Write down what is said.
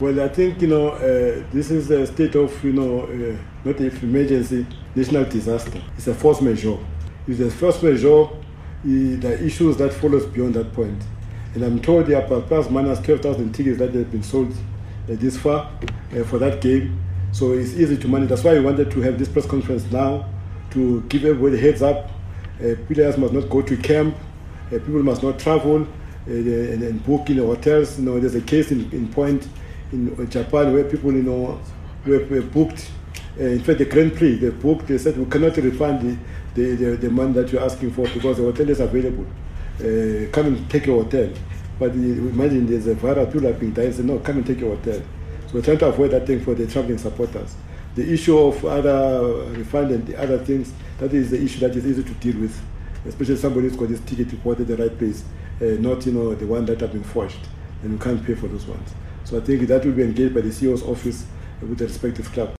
Well, I think you know uh, this is a state of you know uh, not an emergency, national disaster. It's a force majeure. It's a force majeure. The issues that follows beyond that point. point, and I'm told there are plus minus twelve thousand tickets that have been sold uh, this far uh, for that game. So it's easy to manage. That's why we wanted to have this press conference now to give everybody heads up. Uh, players must not go to camp. Uh, people must not travel and, and book in hotels. You know, there's a case in, in point in Japan where people, you know, were, booked. Uh, in fact, the Grand Prix, they booked, they said, we cannot refund the, the, the, the money that you're asking for because the hotel is available. Uh, come and take your hotel. But uh, imagine there's a people have been dying, say, no, come and take your hotel. So we're trying to avoid that thing for the traveling supporters. The issue of other refund and the other things, that is the issue that is easy to deal with, especially somebody who's got this ticket at the right place, uh, not you know the one that have been forged, and you can't pay for those ones. So I think that will be engaged by the CEO's office with the respective club.